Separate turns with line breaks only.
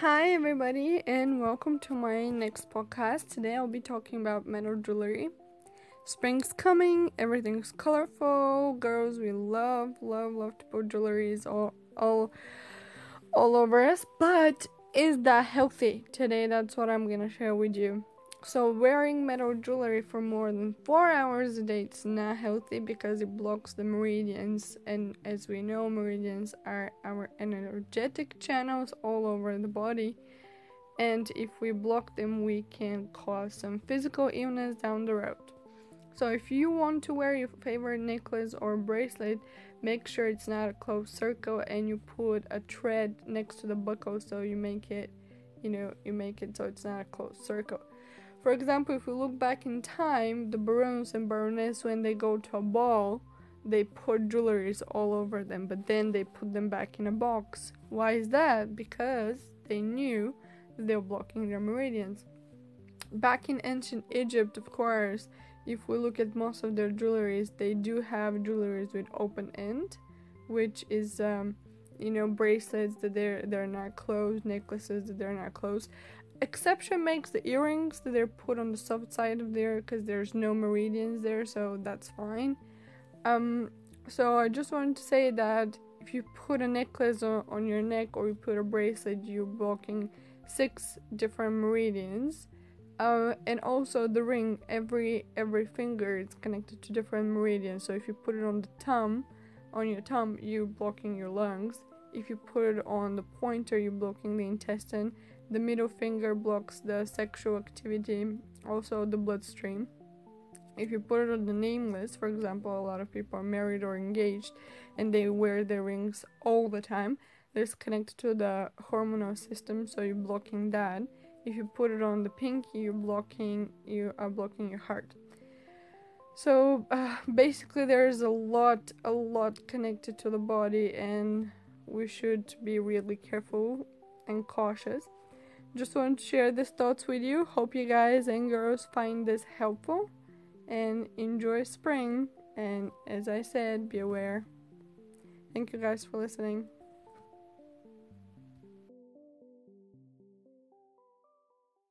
Hi, everybody, and welcome to my next podcast. Today I'll be talking about metal jewelry. Spring's coming, everything's colorful. Girls, we love, love, love to put jewelries all, all, all over us. But is that healthy? Today, that's what I'm gonna share with you. So, wearing metal jewelry for more than four hours a day is not healthy because it blocks the meridians, and as we know, meridians are our energetic channels all over the body. And if we block them, we can cause some physical illness down the road. So, if you want to wear your favorite necklace or bracelet, make sure it's not a closed circle and you put a thread next to the buckle so you make it, you know, you make it so it's not a closed circle. For example, if we look back in time, the barons and baroness, when they go to a ball, they put jewelries all over them, but then they put them back in a box. Why is that? Because they knew they were blocking their meridians. Back in ancient Egypt, of course, if we look at most of their jewelries, they do have jewelries with open end, which is um, you know bracelets that they're they're not closed, necklaces that they're not closed exception makes the earrings that they're put on the soft side of there because there's no meridians there so that's fine. Um so i just wanted to say that if you put a necklace on, on your neck or you put a bracelet you're blocking six different meridians. Uh, and also the ring every every finger is connected to different meridians. So if you put it on the thumb on your thumb you're blocking your lungs if you put it on the pointer you're blocking the intestine the middle finger blocks the sexual activity, also the bloodstream. If you put it on the nameless, for example, a lot of people are married or engaged and they wear their rings all the time, this connected to the hormonal system, so you're blocking that. If you put it on the pinky, you're blocking you are blocking your heart. So uh, basically, there is a lot, a lot connected to the body, and we should be really careful and cautious just want to share these thoughts with you. Hope you guys and girls find this helpful and enjoy spring. And as I said, be aware. Thank you guys for listening.